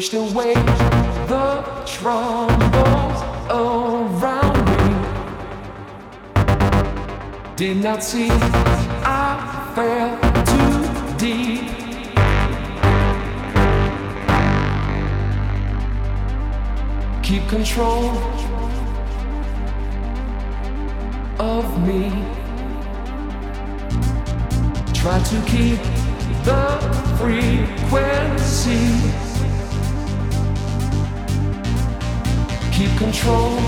Pushed away the troubles around me. Did not see I fell too deep. keep control of me. Try to keep the frequency. Keep control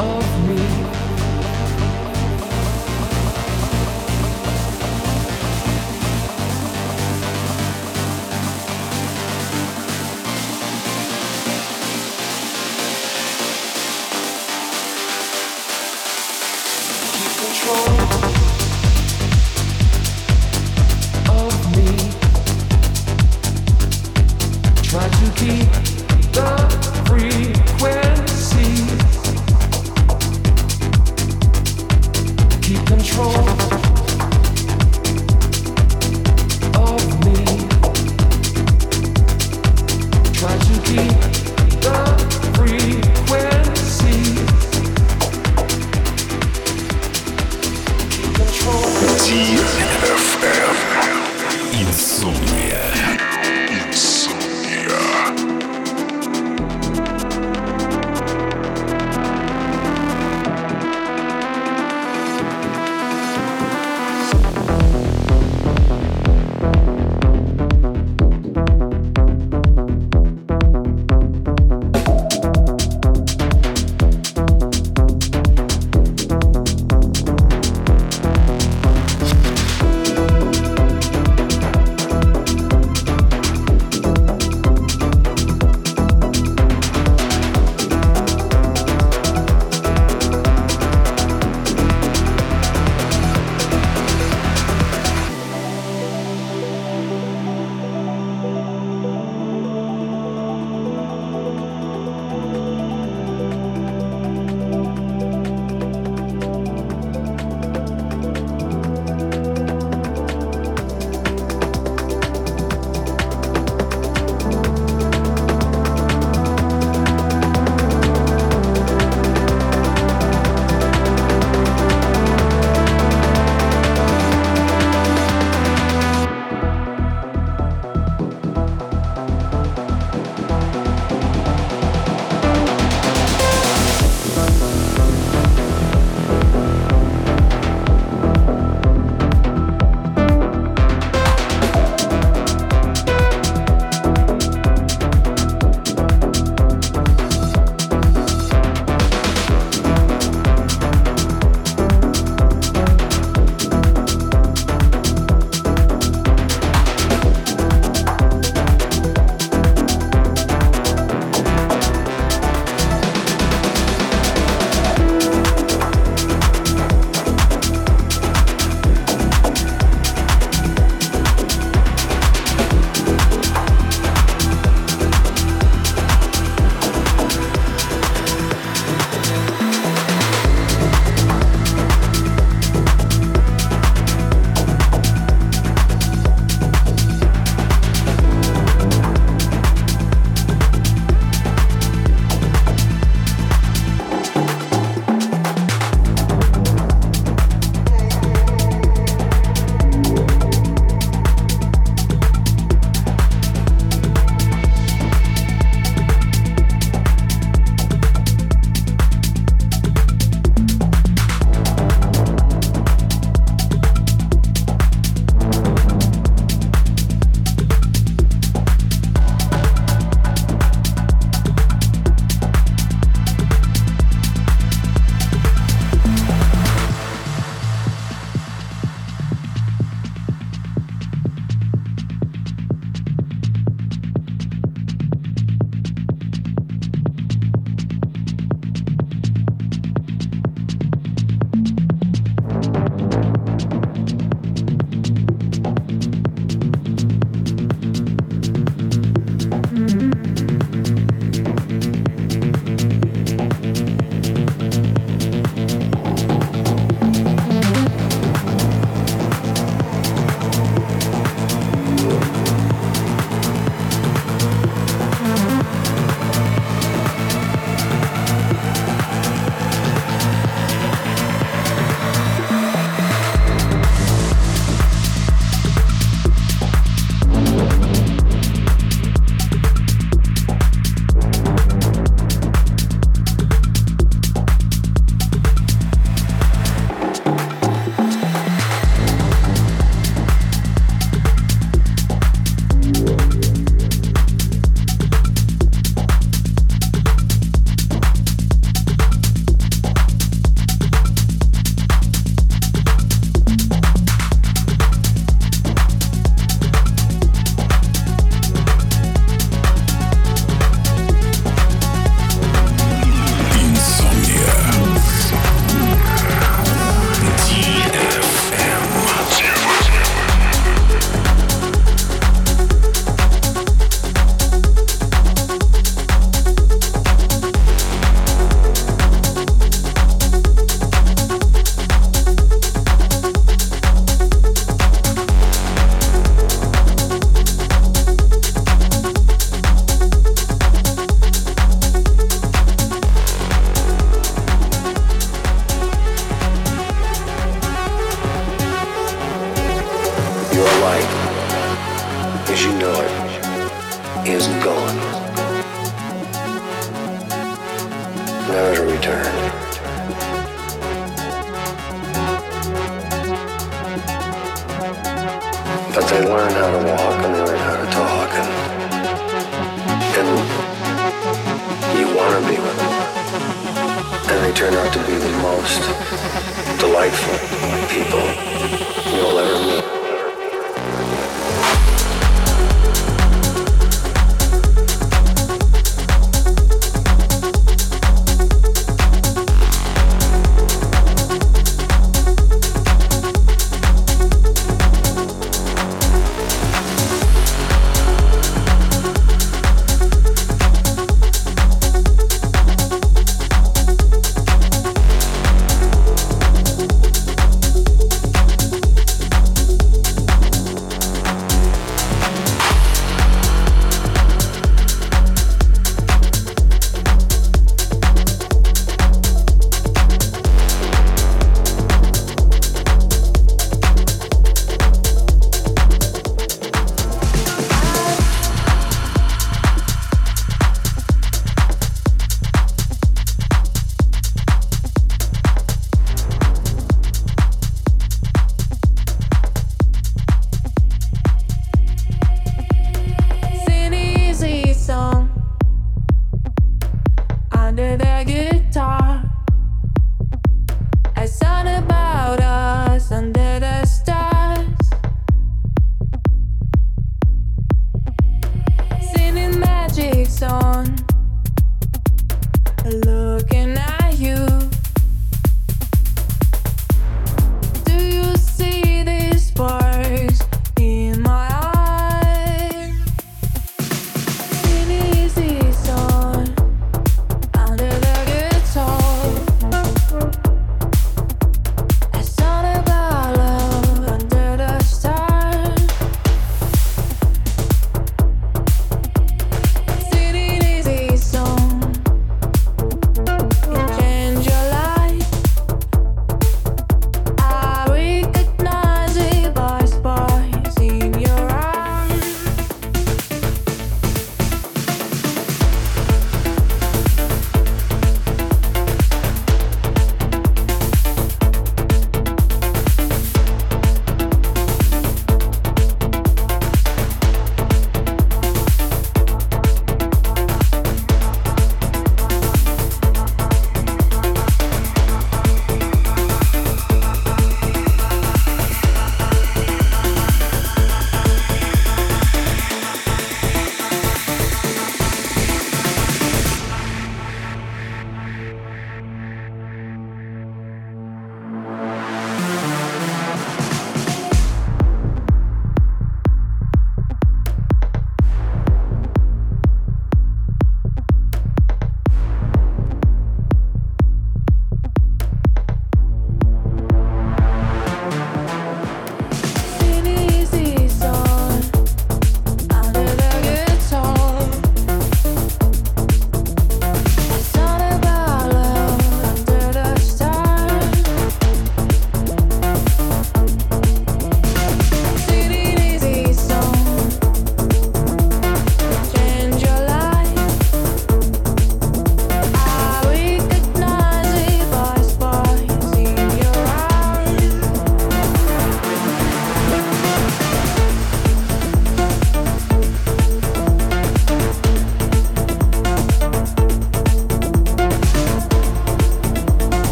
of me.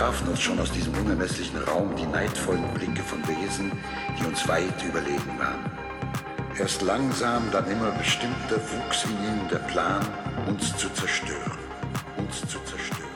Trafen uns schon aus diesem unermesslichen Raum die neidvollen Blicke von Wesen, die uns weit überlegen waren. Erst langsam, dann immer bestimmter wuchs in ihnen der Plan, uns zu zerstören, uns zu zerstören.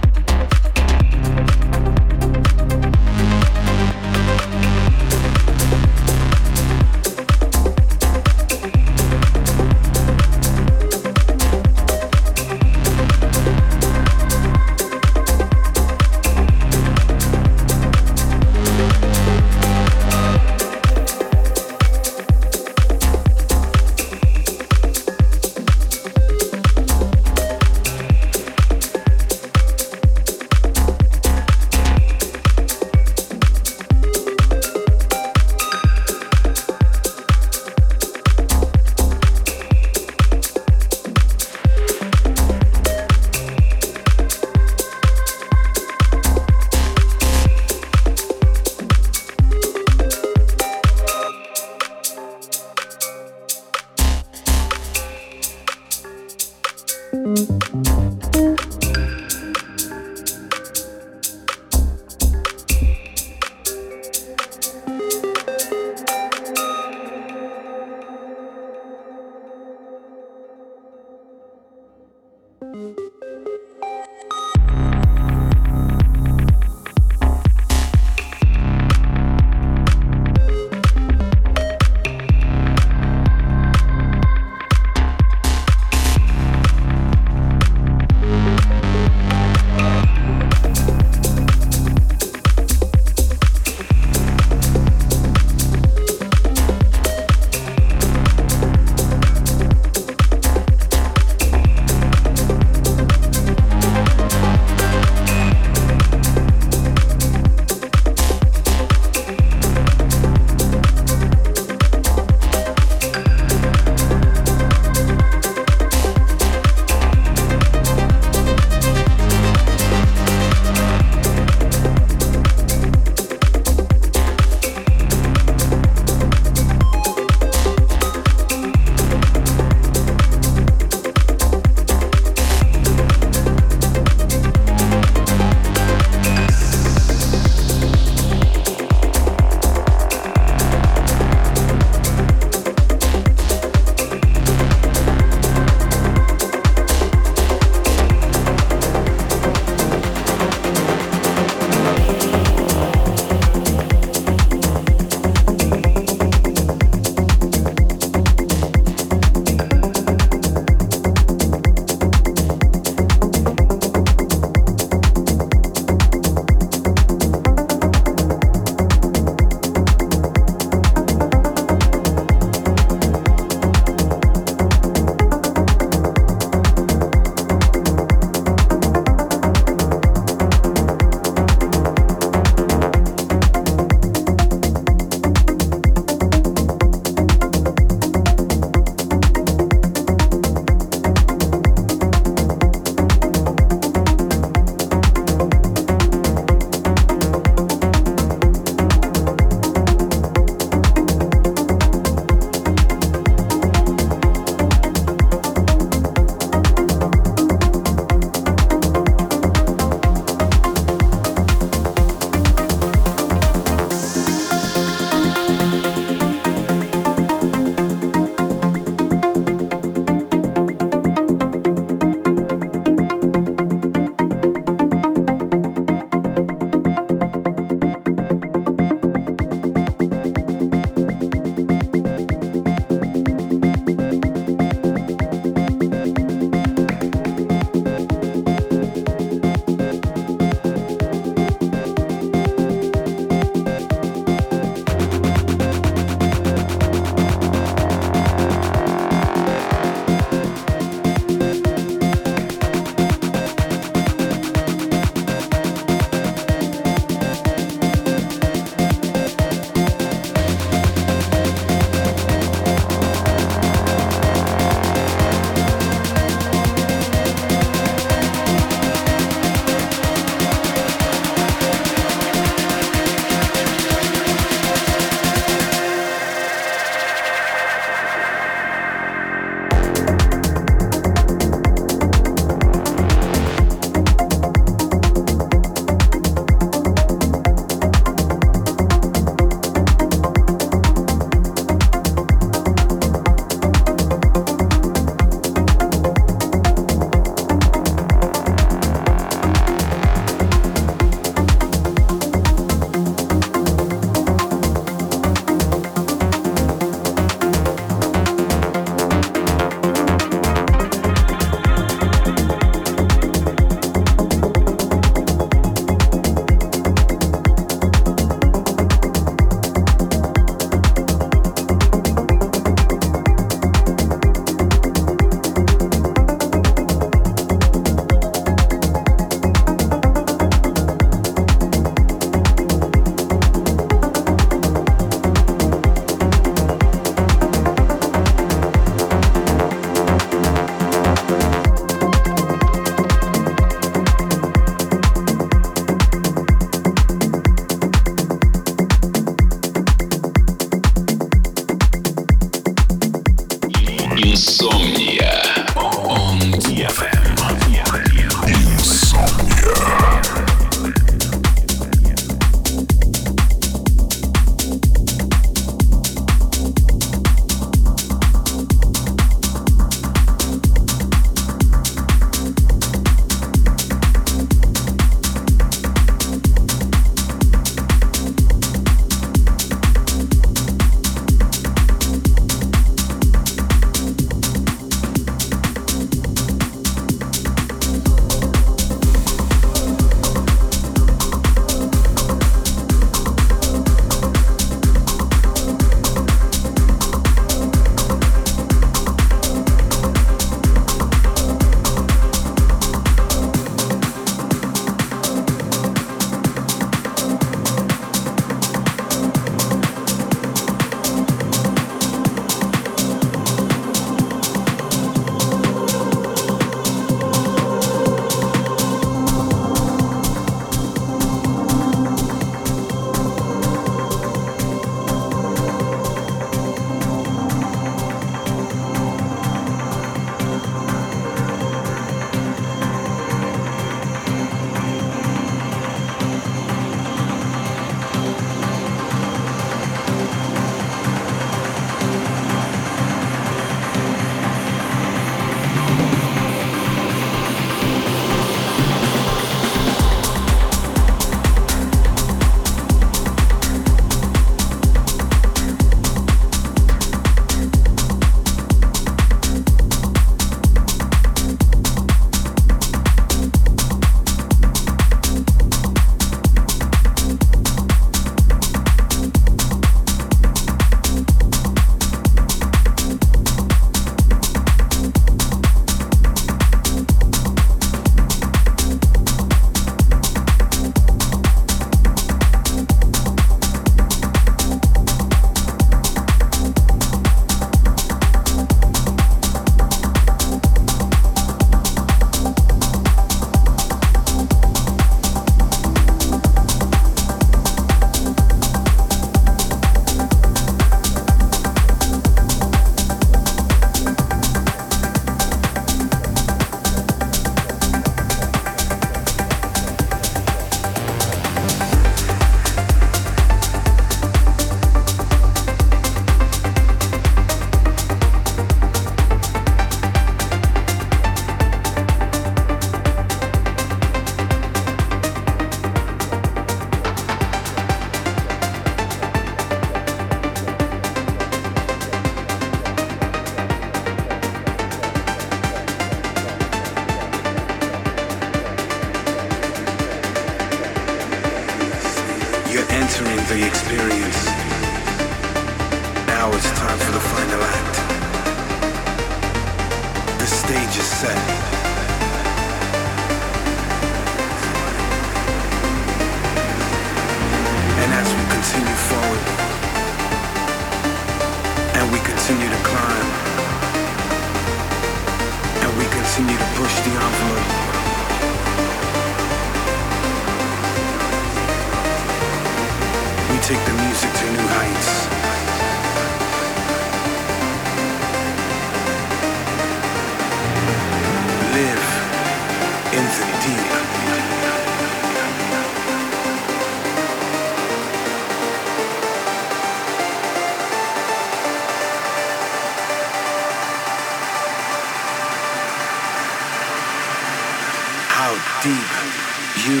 how deep you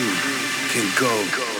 can go.